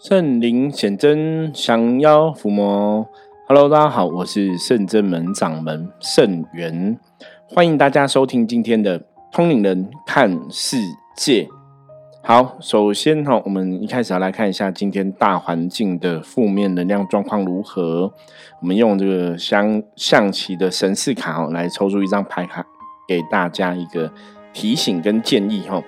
圣灵显真，降妖伏魔。Hello，大家好，我是圣真门掌门圣元，欢迎大家收听今天的通灵人看世界。好，首先哈，我们一开始要来看一下今天大环境的负面能量状况如何。我们用这个象象棋的神士卡哦，来抽出一张牌卡，给大家一个。提醒跟建议哈，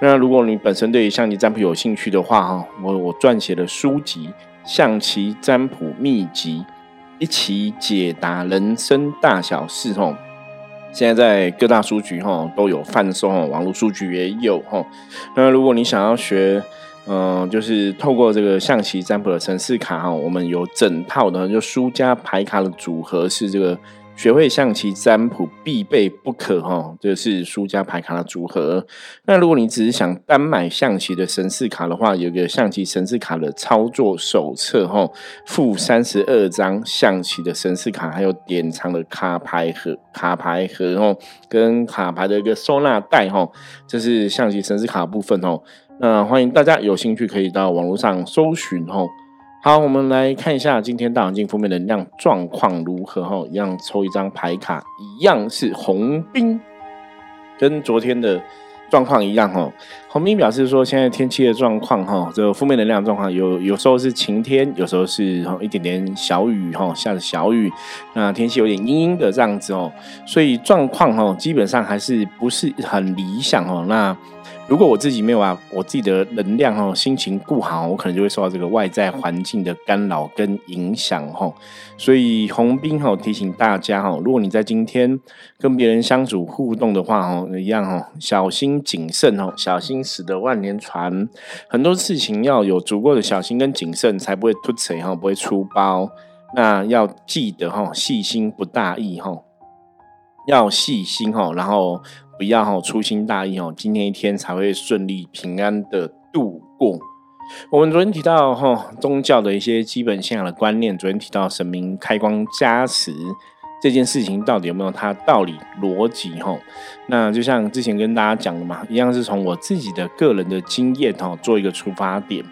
那如果你本身对象棋占卜有兴趣的话哈，我我撰写的书籍《象棋占卜秘籍》，一起解答人生大小事哈，现在在各大书局哈都有贩售，网络书局也有哈。那如果你想要学，嗯，就是透过这个象棋占卜的城市卡哈，我们有整套的就书加牌卡的组合是这个。学会象棋占卜必备不可哈，这是输家牌卡的组合。那如果你只是想单买象棋的神士卡的话，有个象棋神士卡的操作手册哈，附三十二张象棋的神士卡，还有典藏的卡牌盒、卡牌盒哦，跟卡牌的一个收纳袋哈，这是象棋神士卡部分哦。那欢迎大家有兴趣可以到网络上搜寻哦。好，我们来看一下今天大环境负面能量状况如何哈。一样抽一张牌卡，一样是红兵，跟昨天的状况一样哈。红兵表示说，现在天气的状况哈，这个负面能量状况有有时候是晴天，有时候是一点点小雨哈，下着小雨，那天气有点阴阴的这样子哦，所以状况哈，基本上还是不是很理想哦。那如果我自己没有啊，我自己的能量哦，心情不好，我可能就会受到这个外在环境的干扰跟影响哈。所以红兵哈提醒大家哈，如果你在今天跟别人相处互动的话哦，一样哦，小心谨慎哦，小心驶得万年船。很多事情要有足够的小心跟谨慎，才不会突锤哈，不会出包。那要记得哈，细心不大意哈，要细心哈，然后。不要哈粗心大意哦，今天一天才会顺利平安的度过。我们昨天提到哈宗教的一些基本信仰的观念，昨天提到神明开光加持这件事情到底有没有它道理逻辑哈？那就像之前跟大家讲的嘛，一样是从我自己的个人的经验哈做一个出发点。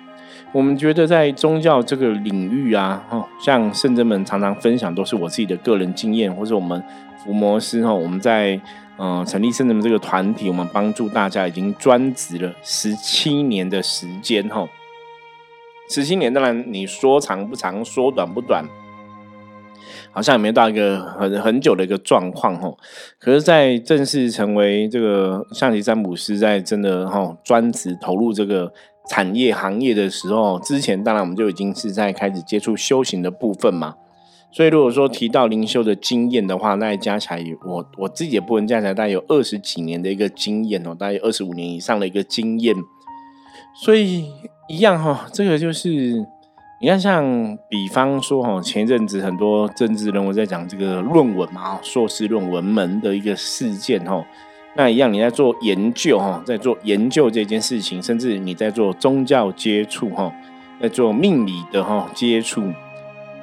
我们觉得在宗教这个领域啊，哈，像圣真们常常分享都是我自己的个人经验，或者我们伏魔师哈，我们在。嗯，成立圣人们这个团体，我们帮助大家已经专职了十七年的时间哈。十七年，当然你说长不长，说短不短，好像也没到一个很很久的一个状况哈。可是，在正式成为这个象棋占卜师，在真的哈专职投入这个产业行业的时候，之前当然我们就已经是在开始接触修行的部分嘛。所以，如果说提到灵修的经验的话，那加起来，我我自己也不能加起来，大概有二十几年的一个经验哦，大概二十五年以上的一个经验。所以一样哈，这个就是你看，像比方说哈，前一阵子很多政治人物在讲这个论文嘛，硕士论文门的一个事件哈，那一样你在做研究哈，在做研究这件事情，甚至你在做宗教接触哈，在做命理的哈接触，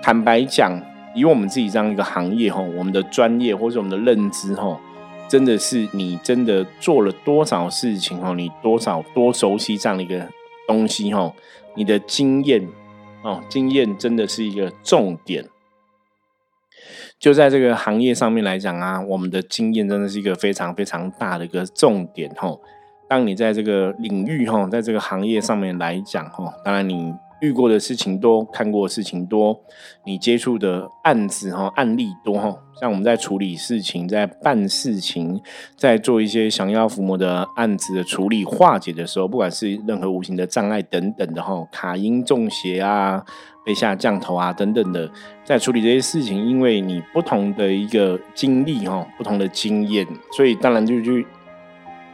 坦白讲。以我们自己这样一个行业哈，我们的专业或者我们的认知哈，真的是你真的做了多少事情哈，你多少多熟悉这样的一个东西哈，你的经验哦，经验真的是一个重点。就在这个行业上面来讲啊，我们的经验真的是一个非常非常大的一个重点哈。当你在这个领域哈，在这个行业上面来讲哈，当然你。遇过的事情多，看过的事情多，你接触的案子哈案例多哈，像我们在处理事情、在办事情、在做一些想要伏魔的案子的处理化解的时候，不管是任何无形的障碍等等的哈，卡音中邪啊、被下降头啊等等的，在处理这些事情，因为你不同的一个经历哈、不同的经验，所以当然就去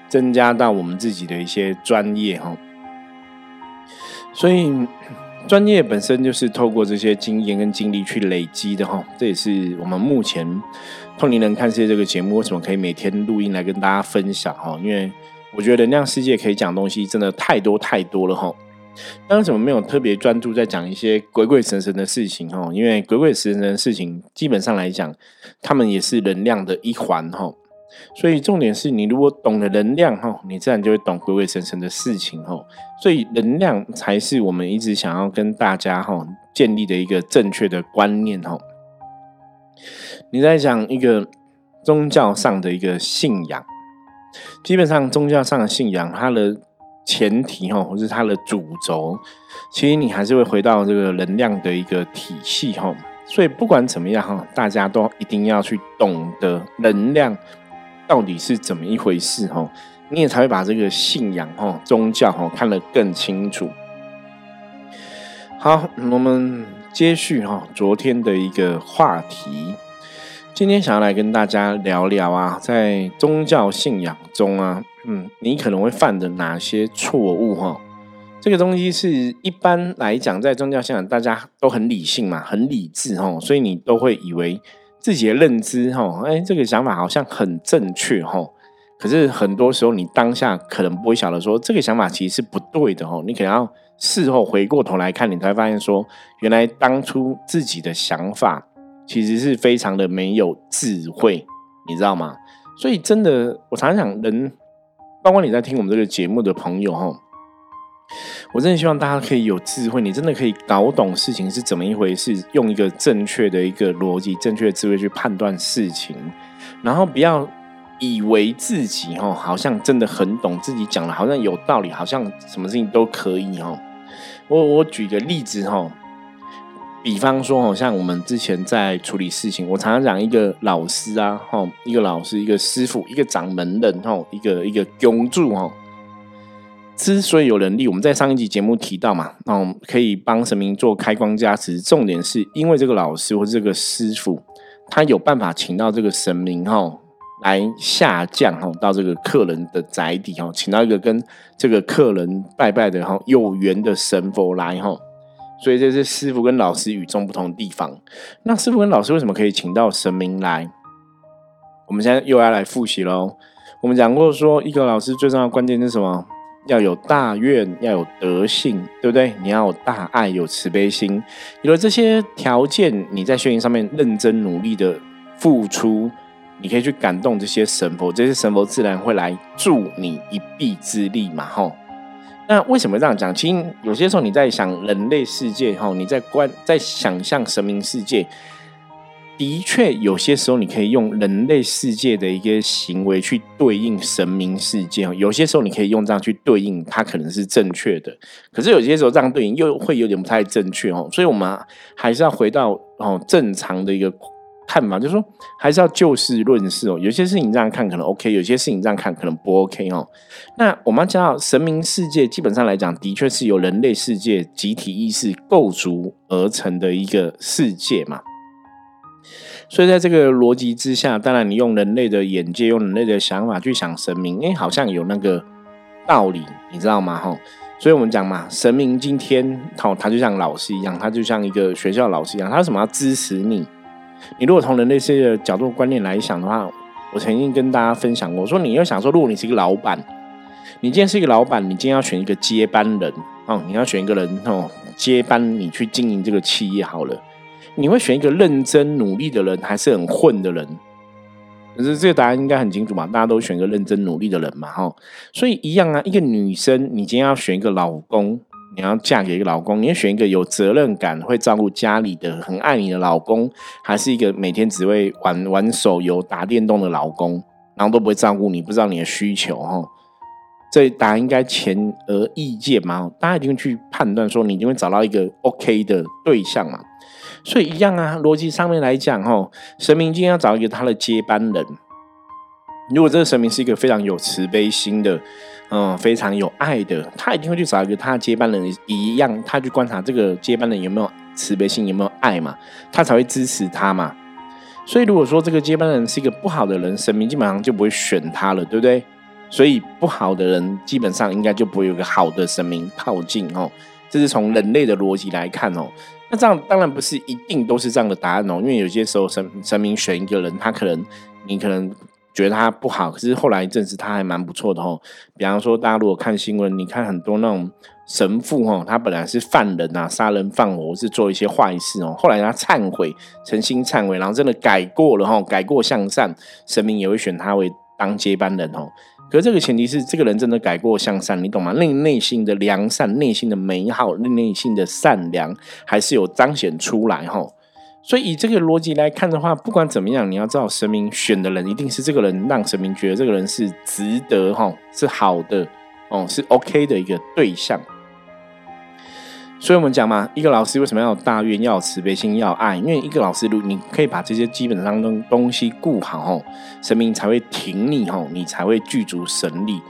增加到我们自己的一些专业哈。所以，专业本身就是透过这些经验跟经历去累积的哈。这也是我们目前《通灵人看世界》这个节目为什么可以每天录音来跟大家分享哈。因为我觉得能量世界可以讲东西真的太多太多了哈。那为什么没有特别专注在讲一些鬼鬼神神的事情哈？因为鬼鬼神神的事情基本上来讲，他们也是能量的一环哈。所以重点是你如果懂了能量哈，你自然就会懂鬼鬼神神的事情哈。所以能量才是我们一直想要跟大家哈建立的一个正确的观念哈。你在讲一个宗教上的一个信仰，基本上宗教上的信仰，它的前提哈，或是它的主轴，其实你还是会回到这个能量的一个体系哈。所以不管怎么样哈，大家都一定要去懂得能量到底是怎么一回事哈，你也才会把这个信仰哈、宗教哈看得更清楚。好，我们接续哈昨天的一个话题，今天想要来跟大家聊聊啊，在宗教信仰中啊，嗯，你可能会犯的哪些错误哈？这个东西是一般来讲，在宗教信仰大家都很理性嘛，很理智哈，所以你都会以为自己的认知哈，哎，这个想法好像很正确哈。可是很多时候，你当下可能不会晓得说，这个想法其实是不对的哈。你可能要事后回过头来看，你才发现说，原来当初自己的想法其实是非常的没有智慧，你知道吗？所以真的，我常常讲，人，包括你在听我们这个节目的朋友哈。我真的希望大家可以有智慧，你真的可以搞懂事情是怎么一回事，用一个正确的一个逻辑、正确的智慧去判断事情，然后不要以为自己哦好像真的很懂，自己讲的好像有道理，好像什么事情都可以哦。我我举个例子哦，比方说好像我们之前在处理事情，我常常讲一个老师啊哈，一个老师，一个师傅，一个掌门人哦，一个一个公助哈。之所以有能力，我们在上一集节目提到嘛，那可以帮神明做开光加持。重点是因为这个老师或这个师傅，他有办法请到这个神明哈来下降哈到这个客人的宅邸哈，请到一个跟这个客人拜拜的哈有缘的神佛来哈。所以这是师傅跟老师与众不同的地方。那师傅跟老师为什么可以请到神明来？我们现在又要来复习喽。我们讲过说，一个老师最重要的关键是什么？要有大愿，要有德性，对不对？你要有大爱，有慈悲心，有了这些条件，你在修行上面认真努力的付出，你可以去感动这些神佛，这些神佛自然会来助你一臂之力嘛，吼。那为什么这样讲？其实有些时候你在想人类世界，吼，你在观，在想象神明世界。的确，有些时候你可以用人类世界的一个行为去对应神明世界有些时候你可以用这样去对应，它可能是正确的。可是有些时候这样对应又会有点不太正确哦。所以我们还是要回到哦正常的一个看法，就是说还是要就事论事哦。有些事情这样看可能 OK，有些事情这样看可能不 OK 哦。那我们要知道，神明世界基本上来讲，的确是由人类世界集体意识构筑而成的一个世界嘛。所以在这个逻辑之下，当然你用人类的眼界、用人类的想法去想神明，哎，好像有那个道理，你知道吗？哈，所以我们讲嘛，神明今天，好，他就像老师一样，他就像一个学校老师一样，他为什么要支持你？你如果从人类世界的角度观念来想的话，我曾经跟大家分享过，说你要想说，如果你是一个老板，你今天是一个老板，你今天要选一个接班人，哦，你要选一个人哦，接班你去经营这个企业好了。你会选一个认真努力的人，还是很混的人？可是这个答案应该很清楚嘛？大家都选个认真努力的人嘛，哈。所以一样啊，一个女生，你今天要选一个老公，你要嫁给一个老公，你要选一个有责任感、会照顾家里的、很爱你的老公，还是一个每天只会玩玩手游、打电动的老公，然后都不会照顾你，不知道你的需求，哈？这答案应该显而易见嘛？大家一定会去判断说，你一定会找到一个 OK 的对象嘛？所以一样啊，逻辑上面来讲，哈，神明今天要找一个他的接班人。如果这个神明是一个非常有慈悲心的，嗯，非常有爱的，他一定会去找一个他的接班人一样，他去观察这个接班人有没有慈悲心，有没有爱嘛，他才会支持他嘛。所以如果说这个接班人是一个不好的人，神明基本上就不会选他了，对不对？所以不好的人基本上应该就不会有个好的神明靠近哦。这是从人类的逻辑来看哦。那这样当然不是一定都是这样的答案哦，因为有些时候神神明选一个人，他可能你可能觉得他不好，可是后来证实他还蛮不错的哦。比方说，大家如果看新闻，你看很多那种神父哦，他本来是犯人啊，杀人放火是做一些坏事哦，后来他忏悔，诚心忏悔，然后真的改过了哈，改过向善，神明也会选他为当接班人哦。可这个前提是这个人真的改过向善，你懂吗？内内心的良善、内心的美好、内内心的善良，还是有彰显出来哈。所以以这个逻辑来看的话，不管怎么样，你要知道神明选的人一定是这个人，让神明觉得这个人是值得哈，是好的哦，是 OK 的一个对象。所以我们讲嘛，一个老师为什么要有大愿，要有慈悲心，要爱？因为一个老师，如你可以把这些基本上东东西顾好吼，神明才会挺你吼，你才会具足神力。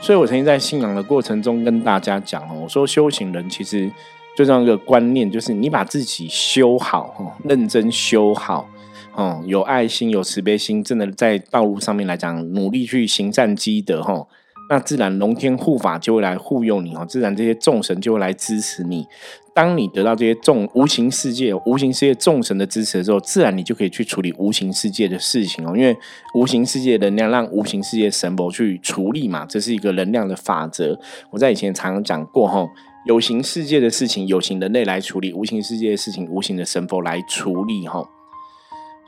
所以我曾经在信仰的过程中跟大家讲哦，我说修行人其实最重要一个观念就是你把自己修好吼，认真修好哦，有爱心，有慈悲心，真的在道路上面来讲，努力去行善积德吼。那自然龙天护法就会来护佑你哦，自然这些众神就会来支持你。当你得到这些众无形世界、无形世界众神的支持的时候，自然你就可以去处理无形世界的事情哦。因为无形世界能量让无形世界神佛去处理嘛，这是一个能量的法则。我在以前常常讲过哈，有形世界的事情有形人类来处理，无形世界的事情无形的神佛来处理哈。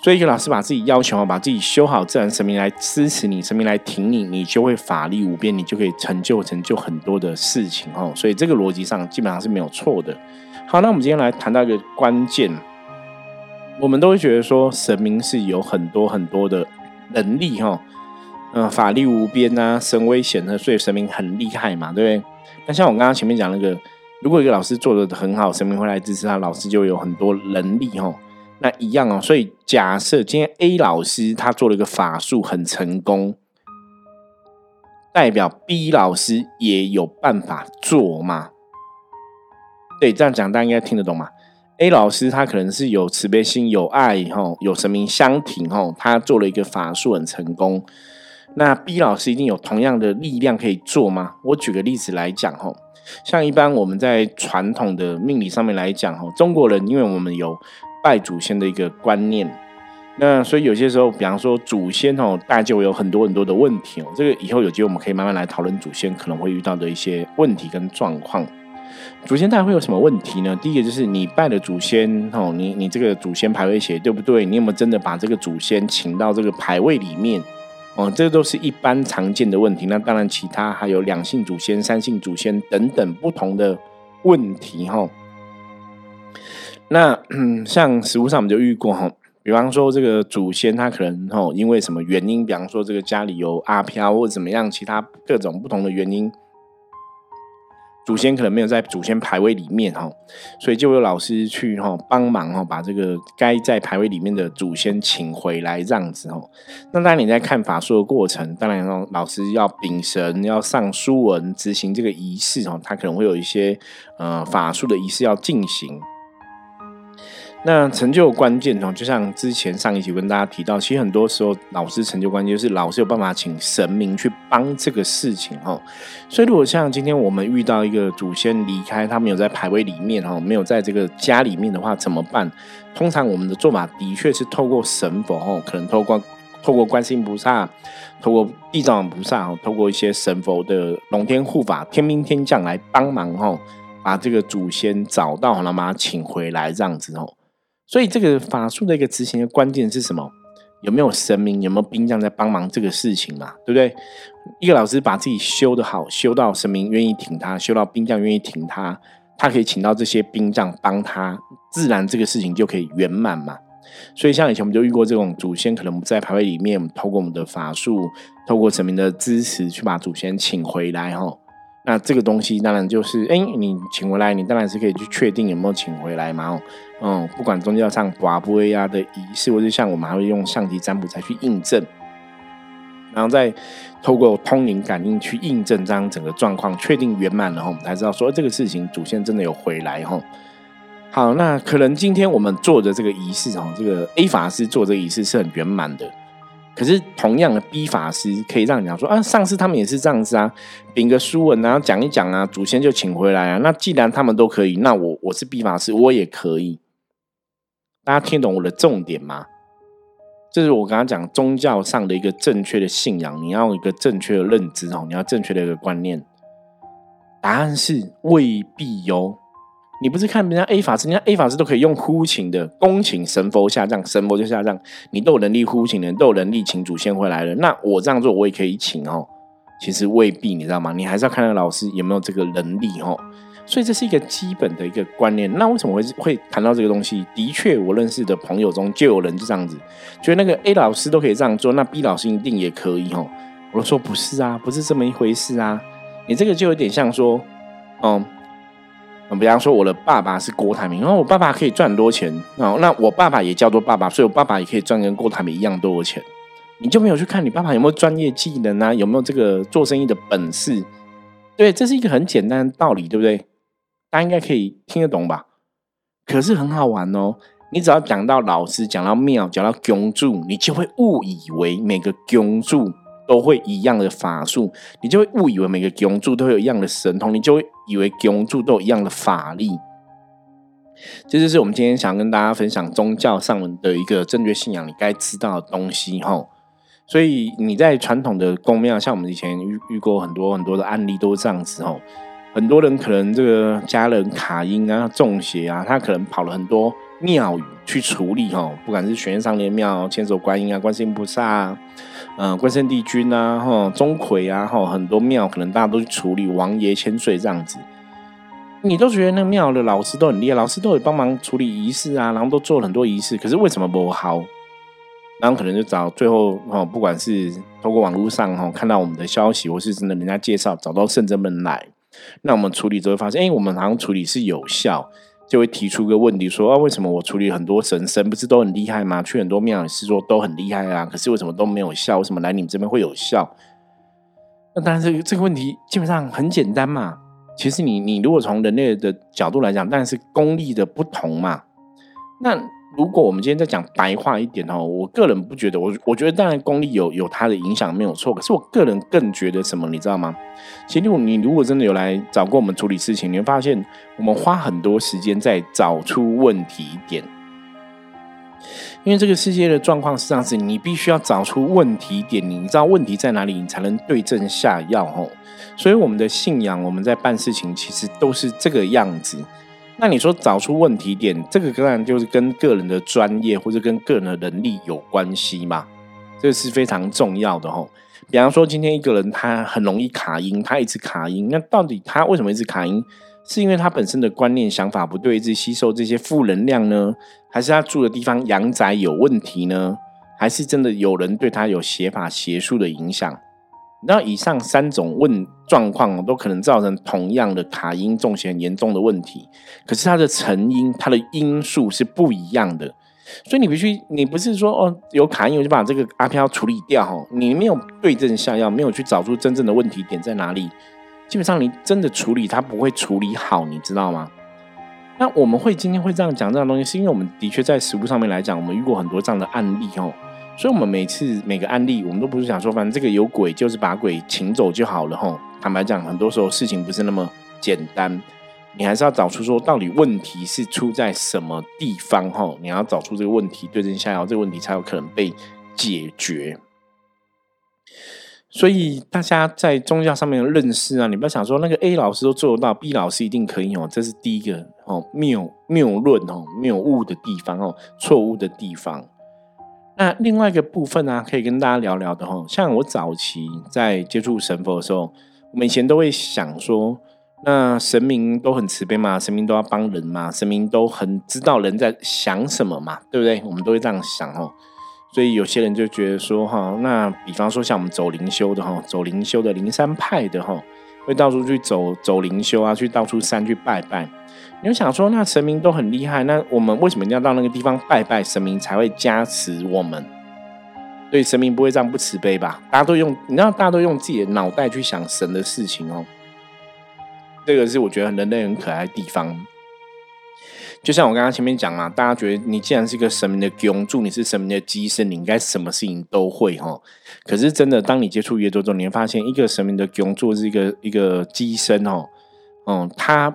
所以，一个老师把自己要求好，把自己修好，自然神明来支持你，神明来挺你，你就会法力无边，你就可以成就成就很多的事情哦。所以，这个逻辑上基本上是没有错的。好，那我们今天来谈到一个关键，我们都会觉得说神明是有很多很多的能力哈，嗯，法力无边啊，神威显赫，所以神明很厉害嘛，对不对？那像我刚刚前面讲那个，如果一个老师做的很好，神明会来支持他，老师就有很多能力哈。那一样哦，所以假设今天 A 老师他做了一个法术很成功，代表 B 老师也有办法做吗？对，这样讲大家应该听得懂吗？A 老师他可能是有慈悲心、有爱哈，有神明相挺哈，他做了一个法术很成功。那 B 老师一定有同样的力量可以做吗？我举个例子来讲哈，像一般我们在传统的命理上面来讲哈，中国人因为我们有。拜祖先的一个观念，那所以有些时候，比方说祖先哦，大家就有很多很多的问题哦。这个以后有机会我们可以慢慢来讨论祖先可能会遇到的一些问题跟状况。祖先大概会有什么问题呢？第一个就是你拜的祖先哦，你你这个祖先牌位写对不对？你有没有真的把这个祖先请到这个牌位里面？哦，这都是一般常见的问题。那当然，其他还有两性祖先、三性祖先等等不同的问题哈。那像食物上我们就遇过哈，比方说这个祖先他可能哈因为什么原因，比方说这个家里有阿飘或者怎么样，其他各种不同的原因，祖先可能没有在祖先牌位里面哈，所以就有老师去哈帮忙哈，把这个该在牌位里面的祖先请回来这样子哦。那当然你在看法术的过程，当然老师要禀神，要上书文，执行这个仪式哦，他可能会有一些呃法术的仪式要进行。那成就关键哦，就像之前上一集跟大家提到，其实很多时候老师成就关键就是老师有办法请神明去帮这个事情哦。所以如果像今天我们遇到一个祖先离开，他没有在牌位里面哦，没有在这个家里面的话，怎么办？通常我们的做法的确是透过神佛哦，可能透过透过观世音菩萨，透过地藏王菩萨哦，透过一些神佛的龙天护法、天兵天将来帮忙哦，把这个祖先找到，然后把他请回来这样子哦。所以这个法术的一个执行的关键是什么？有没有神明？有没有兵将在帮忙这个事情嘛？对不对？一个老师把自己修的好，修到神明愿意挺他，修到兵将愿意挺他，他可以请到这些兵将帮他，自然这个事情就可以圆满嘛。所以像以前我们就遇过这种祖先可能在牌位里面，透过我们的法术，透过神明的支持去把祖先请回来哈。那这个东西当然就是，哎，你请回来，你当然是可以去确定有没有请回来嘛。哦，嗯，不管宗教上寡不威啊的仪式，或者像我们还会用象棋占卜再去印证，然后再透过通灵感应去印证这样整个状况，确定圆满了后，我们才知道说这个事情祖先真的有回来哈。好，那可能今天我们做的这个仪式哦，这个 A 法师做这个仪式是很圆满的。可是同样的逼法师可以让你讲说啊，上次他们也是这样子啊，禀个书文然后讲一讲啊，祖先就请回来啊。那既然他们都可以，那我我是逼法师，我也可以。大家听懂我的重点吗？这是我刚刚讲宗教上的一个正确的信仰，你要一个正确的认知哦，你要正确的一个观念。答案是未必哟。你不是看人家 A 法师，人家 A 法师都可以用呼请的，恭请神佛下降，神佛就下降。你都有能力呼请的，都有能力请祖先回来了。那我这样做，我也可以请哦。其实未必，你知道吗？你还是要看那个老师有没有这个能力哦。所以这是一个基本的一个观念。那为什么会会谈到这个东西？的确，我认识的朋友中就有人就这样子，觉得那个 A 老师都可以这样做，那 B 老师一定也可以哦。我说不是啊，不是这么一回事啊。你这个就有点像说，嗯，比方说我的爸爸是郭台铭，然后我爸爸可以赚很多钱，哦，那我爸爸也叫做爸爸，所以我爸爸也可以赚跟郭台铭一样多的钱。你就没有去看你爸爸有没有专业技能啊？有没有这个做生意的本事？对，这是一个很简单的道理，对不对？大家应该可以听得懂吧？可是很好玩哦。你只要讲到老师，讲到庙，讲到供柱，你就会误以为每个供柱都会一样的法术，你就会误以为每个供柱都会有一样的神通，你就会以为供柱都有一样的法力。这就是我们今天想跟大家分享宗教上的一个正确信仰，你该知道的东西哈。所以你在传统的宫庙，像我们以前遇遇过很多很多的案例，都是这样子吼。很多人可能这个家人卡音啊、中邪啊，他可能跑了很多庙宇去处理哈。不管是玄上莲庙、千手观音啊、观世音菩萨啊、嗯、关圣帝君啊、哈钟馗啊，哈很多庙可能大家都去处理王爷千岁这样子。你都觉得那庙的老师都很厉害，老师都会帮忙处理仪式啊，然后都做了很多仪式，可是为什么不好？然后可能就找最后哦，不管是通过网络上哈看到我们的消息，或是真的人家介绍找到圣真门来，那我们处理之后发现，哎，我们好像处理是有效，就会提出个问题说啊，为什么我处理很多神神不是都很厉害吗？去很多庙也是说都很厉害啊，可是为什么都没有效？为什么来你们这边会有效？那当然这个这个问题基本上很简单嘛。其实你你如果从人类的角度来讲，但是功力的不同嘛，那。如果我们今天再讲白话一点哦，我个人不觉得，我我觉得当然功力有有它的影响没有错，可是我个人更觉得什么，你知道吗？其实你如果真的有来找过我们处理事情，你会发现我们花很多时间在找出问题点，因为这个世界的状况是这样子，你必须要找出问题点，你知道问题在哪里，你才能对症下药哦。所以我们的信仰，我们在办事情，其实都是这个样子。那你说找出问题点，这个当然就是跟个人的专业或者跟个人的能力有关系嘛，这是非常重要的吼。比方说，今天一个人他很容易卡音，他一直卡音，那到底他为什么一直卡音？是因为他本身的观念想法不对，一直吸收这些负能量呢？还是他住的地方阳宅有问题呢？还是真的有人对他有邪法邪术的影响？那以上三种问状况都可能造成同样的卡音中邪很严重的问题，可是它的成因、它的因素是不一样的，所以你必须，你不是说哦有卡音我就把这个阿飘处理掉哈，你没有对症下药，没有去找出真正的问题点在哪里，基本上你真的处理它不会处理好，你知道吗？那我们会今天会这样讲这样东西，是因为我们的确在实物上面来讲，我们遇过很多这样的案例哦。所以，我们每次每个案例，我们都不是想说，反正这个有鬼，就是把鬼请走就好了吼。坦白讲，很多时候事情不是那么简单，你还是要找出说到底问题是出在什么地方吼。你要找出这个问题，对症下药，这个问题才有可能被解决。所以，大家在宗教上面的认识啊，你不要想说那个 A 老师都做得到，B 老师一定可以哦。这是第一个哦谬谬论哦谬误的地方哦，错误的地方。那另外一个部分呢，可以跟大家聊聊的哈。像我早期在接触神佛的时候，我们以前都会想说，那神明都很慈悲嘛，神明都要帮人嘛，神明都很知道人在想什么嘛，对不对？我们都会这样想哦。所以有些人就觉得说，哈，那比方说像我们走灵修的哈，走灵修的灵山派的哈，会到处去走走灵修啊，去到处山去拜拜。你就想说，那神明都很厉害，那我们为什么要到那个地方拜拜神明才会加持我们？对，神明不会这样不慈悲吧？大家都用，你知道，大家都用自己的脑袋去想神的事情哦。这个是我觉得人类很可爱的地方。就像我刚刚前面讲嘛，大家觉得你既然是一个神明的供助，你是神明的机身，你应该什么事情都会哈。可是真的，当你接触越多之后，你会发现，一个神明的供助是一个一个机身哦，嗯，他。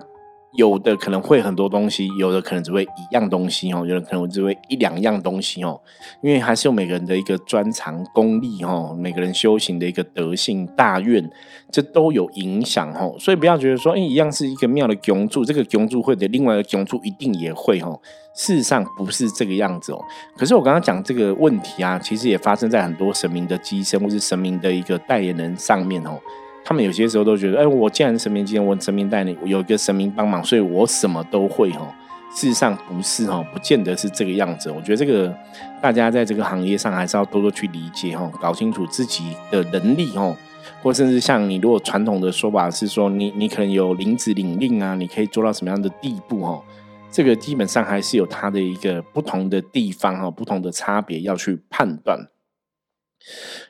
有的可能会很多东西，有的可能只会一样东西哦，有的可能只会一两样东西哦，因为还是有每个人的一个专长、功力哦，每个人修行的一个德性、大愿，这都有影响哦。所以不要觉得说，哎，一样是一个庙的供柱，这个供柱会的另外一个供柱一定也会哦。事实上不是这个样子哦。可是我刚刚讲这个问题啊，其实也发生在很多神明的机身或是神明的一个代言人上面哦。他们有些时候都觉得，哎，我既然神明今天我神明带你，有一个神明帮忙，所以我什么都会哈。事实上不是哈，不见得是这个样子。我觉得这个大家在这个行业上还是要多多去理解哈，搞清楚自己的能力哈，或甚至像你如果传统的说法是说，你你可能有领旨领令啊，你可以做到什么样的地步哈？这个基本上还是有它的一个不同的地方哈，不同的差别要去判断。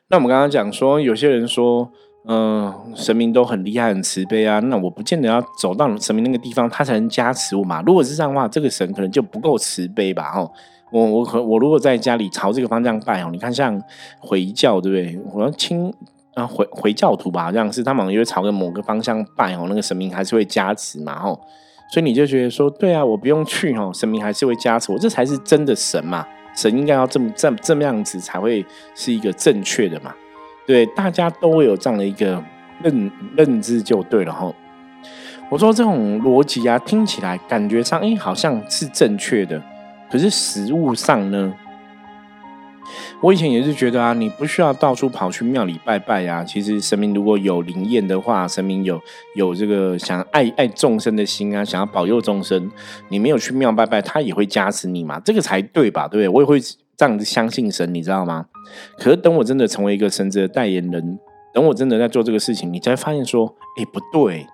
那我们刚刚讲说，有些人说。嗯，神明都很厉害、很慈悲啊。那我不见得要走到神明那个地方，他才能加持我嘛。如果是这样的话，这个神可能就不够慈悲吧？哦，我我可我如果在家里朝这个方向拜哦，你看像回教对不对？我要清啊回回教徒吧，这样是他们因为朝着某个方向拜哦，那个神明还是会加持嘛？哈，所以你就觉得说，对啊，我不用去哦，神明还是会加持我，这才是真的神嘛。神应该要这么这这么样子才会是一个正确的嘛。对，大家都会有这样的一个认认知就对了哈。我说这种逻辑啊，听起来感觉上哎好像是正确的，可是实物上呢，我以前也是觉得啊，你不需要到处跑去庙里拜拜呀。其实神明如果有灵验的话，神明有有这个想爱爱众生的心啊，想要保佑众生，你没有去庙拜拜，他也会加持你嘛，这个才对吧？对不对？我也会。这样子相信神，你知道吗？可是等我真的成为一个神职的代言人，等我真的在做这个事情，你才发现说，哎，不对，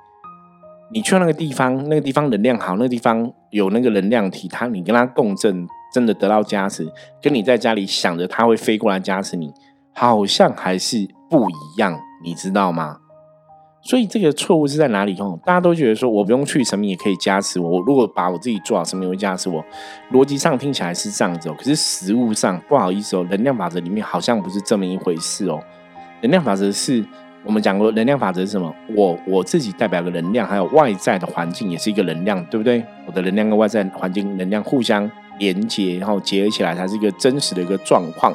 你去那个地方，那个地方能量好，那个地方有那个能量体，它你跟它共振，真的得到加持，跟你在家里想着它会飞过来加持你，好像还是不一样，你知道吗？所以这个错误是在哪里？哦，大家都觉得说我不用去神明也可以加持我。我如果把我自己做好，神明会加持我。逻辑上听起来是这样子哦，可是实物上不好意思哦，能量法则里面好像不是这么一回事哦。能量法则是我们讲过，能量法则是什么？我我自己代表的能量，还有外在的环境也是一个能量，对不对？我的能量跟外在环境能量互相连接，然后结合起来才是一个真实的一个状况。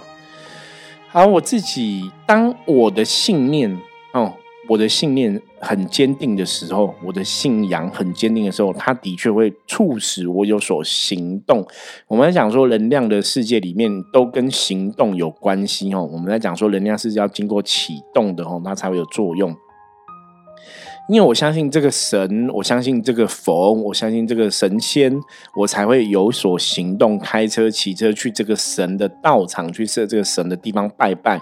好，我自己当我的信念哦。我的信念很坚定的时候，我的信仰很坚定的时候，它的确会促使我有所行动。我们在讲说能量的世界里面都跟行动有关系哦。我们在讲说能量是要经过启动的哦，它才会有作用。因为我相信这个神，我相信这个佛，我相信这个神仙，我才会有所行动，开车、骑车去这个神的道场，去设这个神的地方拜拜。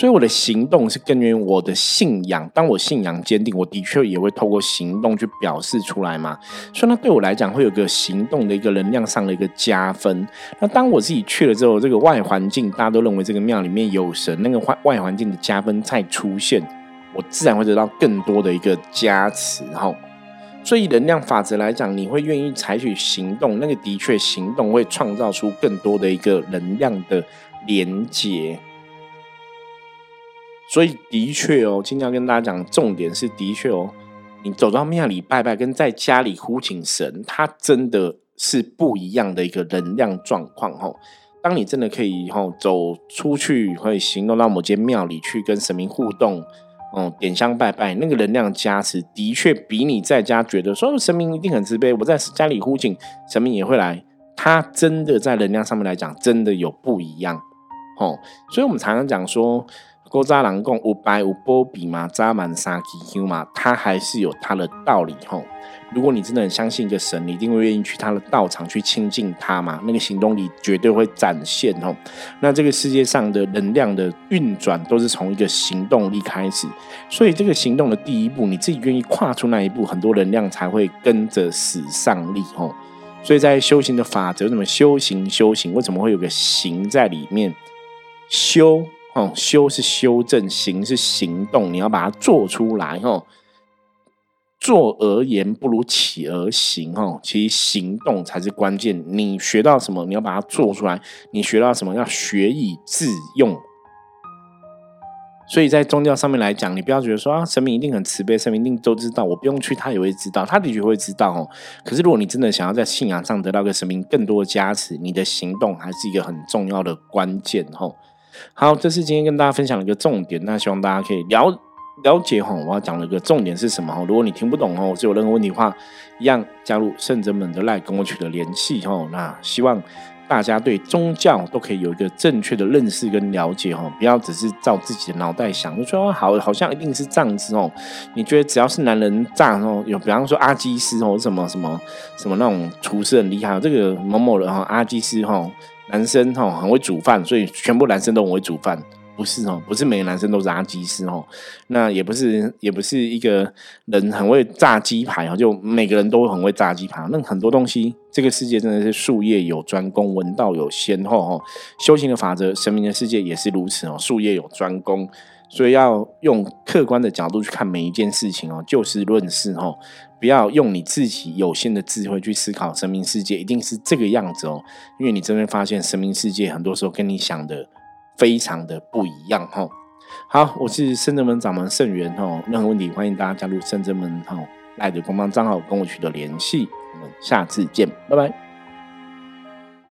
所以我的行动是根源于我的信仰。当我信仰坚定，我的确也会透过行动去表示出来嘛。所以那对我来讲，会有个行动的一个能量上的一个加分。那当我自己去了之后，这个外环境大家都认为这个庙里面有神，那个外外环境的加分再出现，我自然会得到更多的一个加持。哈，所以能量法则来讲，你会愿意采取行动，那个的确行动会创造出更多的一个能量的连接。所以的确哦，今天要跟大家讲重点是的确哦，你走到庙里拜拜，跟在家里呼请神，它真的是不一样的一个能量状况哦。当你真的可以吼走出去，会行动到某间庙里去跟神明互动，哦，点香拜拜，那个能量加持的确比你在家觉得说神明一定很慈悲，我在家里呼请神明也会来，它真的在能量上面来讲，真的有不一样哦。所以我们常常讲说。郭扎郎讲五白五波比嘛，扎满沙基丘嘛，它还是有它的道理吼。如果你真的很相信一个神，你一定会愿意去他的道场去亲近他嘛，那个行动力绝对会展现吼。那这个世界上的能量的运转都是从一个行动力开始，所以这个行动的第一步，你自己愿意跨出那一步，很多能量才会跟着使上力吼。所以在修行的法则，怎么修行？修行为什么会有个行在里面？修。哦，修是修正，行是行动，你要把它做出来。哦，做而言不如起而行。哦，其实行动才是关键。你学到什么，你要把它做出来。你学到什么，要学以致用。所以在宗教上面来讲，你不要觉得说啊，神明一定很慈悲，神明一定都知道，我不用去，他也会知道，他的确会知道哦。可是如果你真的想要在信仰上得到个神明更多的加持，你的行动还是一个很重要的关键哦。好，这是今天跟大家分享的一个重点，那希望大家可以了了解哈。我要讲的一个重点是什么哈？如果你听不懂哦，是有任何问题的话，一样加入圣真门的赖跟我取得联系哈。那希望。大家对宗教都可以有一个正确的认识跟了解哈，不要只是照自己的脑袋想，就说好好像一定是这样子哦。你觉得只要是男人炸哦，有比方说阿基斯哦，什么什么什么那种厨师很厉害，这个某某人哈，阿基斯哈，男生哈很会煮饭，所以全部男生都很会煮饭。不是哦，不是每个男生都是阿基斯哦，那也不是，也不是一个人很会炸鸡排哦，就每个人都很会炸鸡排。那很多东西，这个世界真的是术业有专攻，文道有先后哦。修行的法则，神明的世界也是如此哦，术业有专攻，所以要用客观的角度去看每一件事情哦，就事论事哦，不要用你自己有限的智慧去思考神明世界一定是这个样子哦，因为你真的发现神明世界很多时候跟你想的。非常的不一样哦，好，我是圣者门掌门圣元哦，任何问题欢迎大家加入圣者门哈赖的官方账号跟我取得联系，我们下次见，拜拜。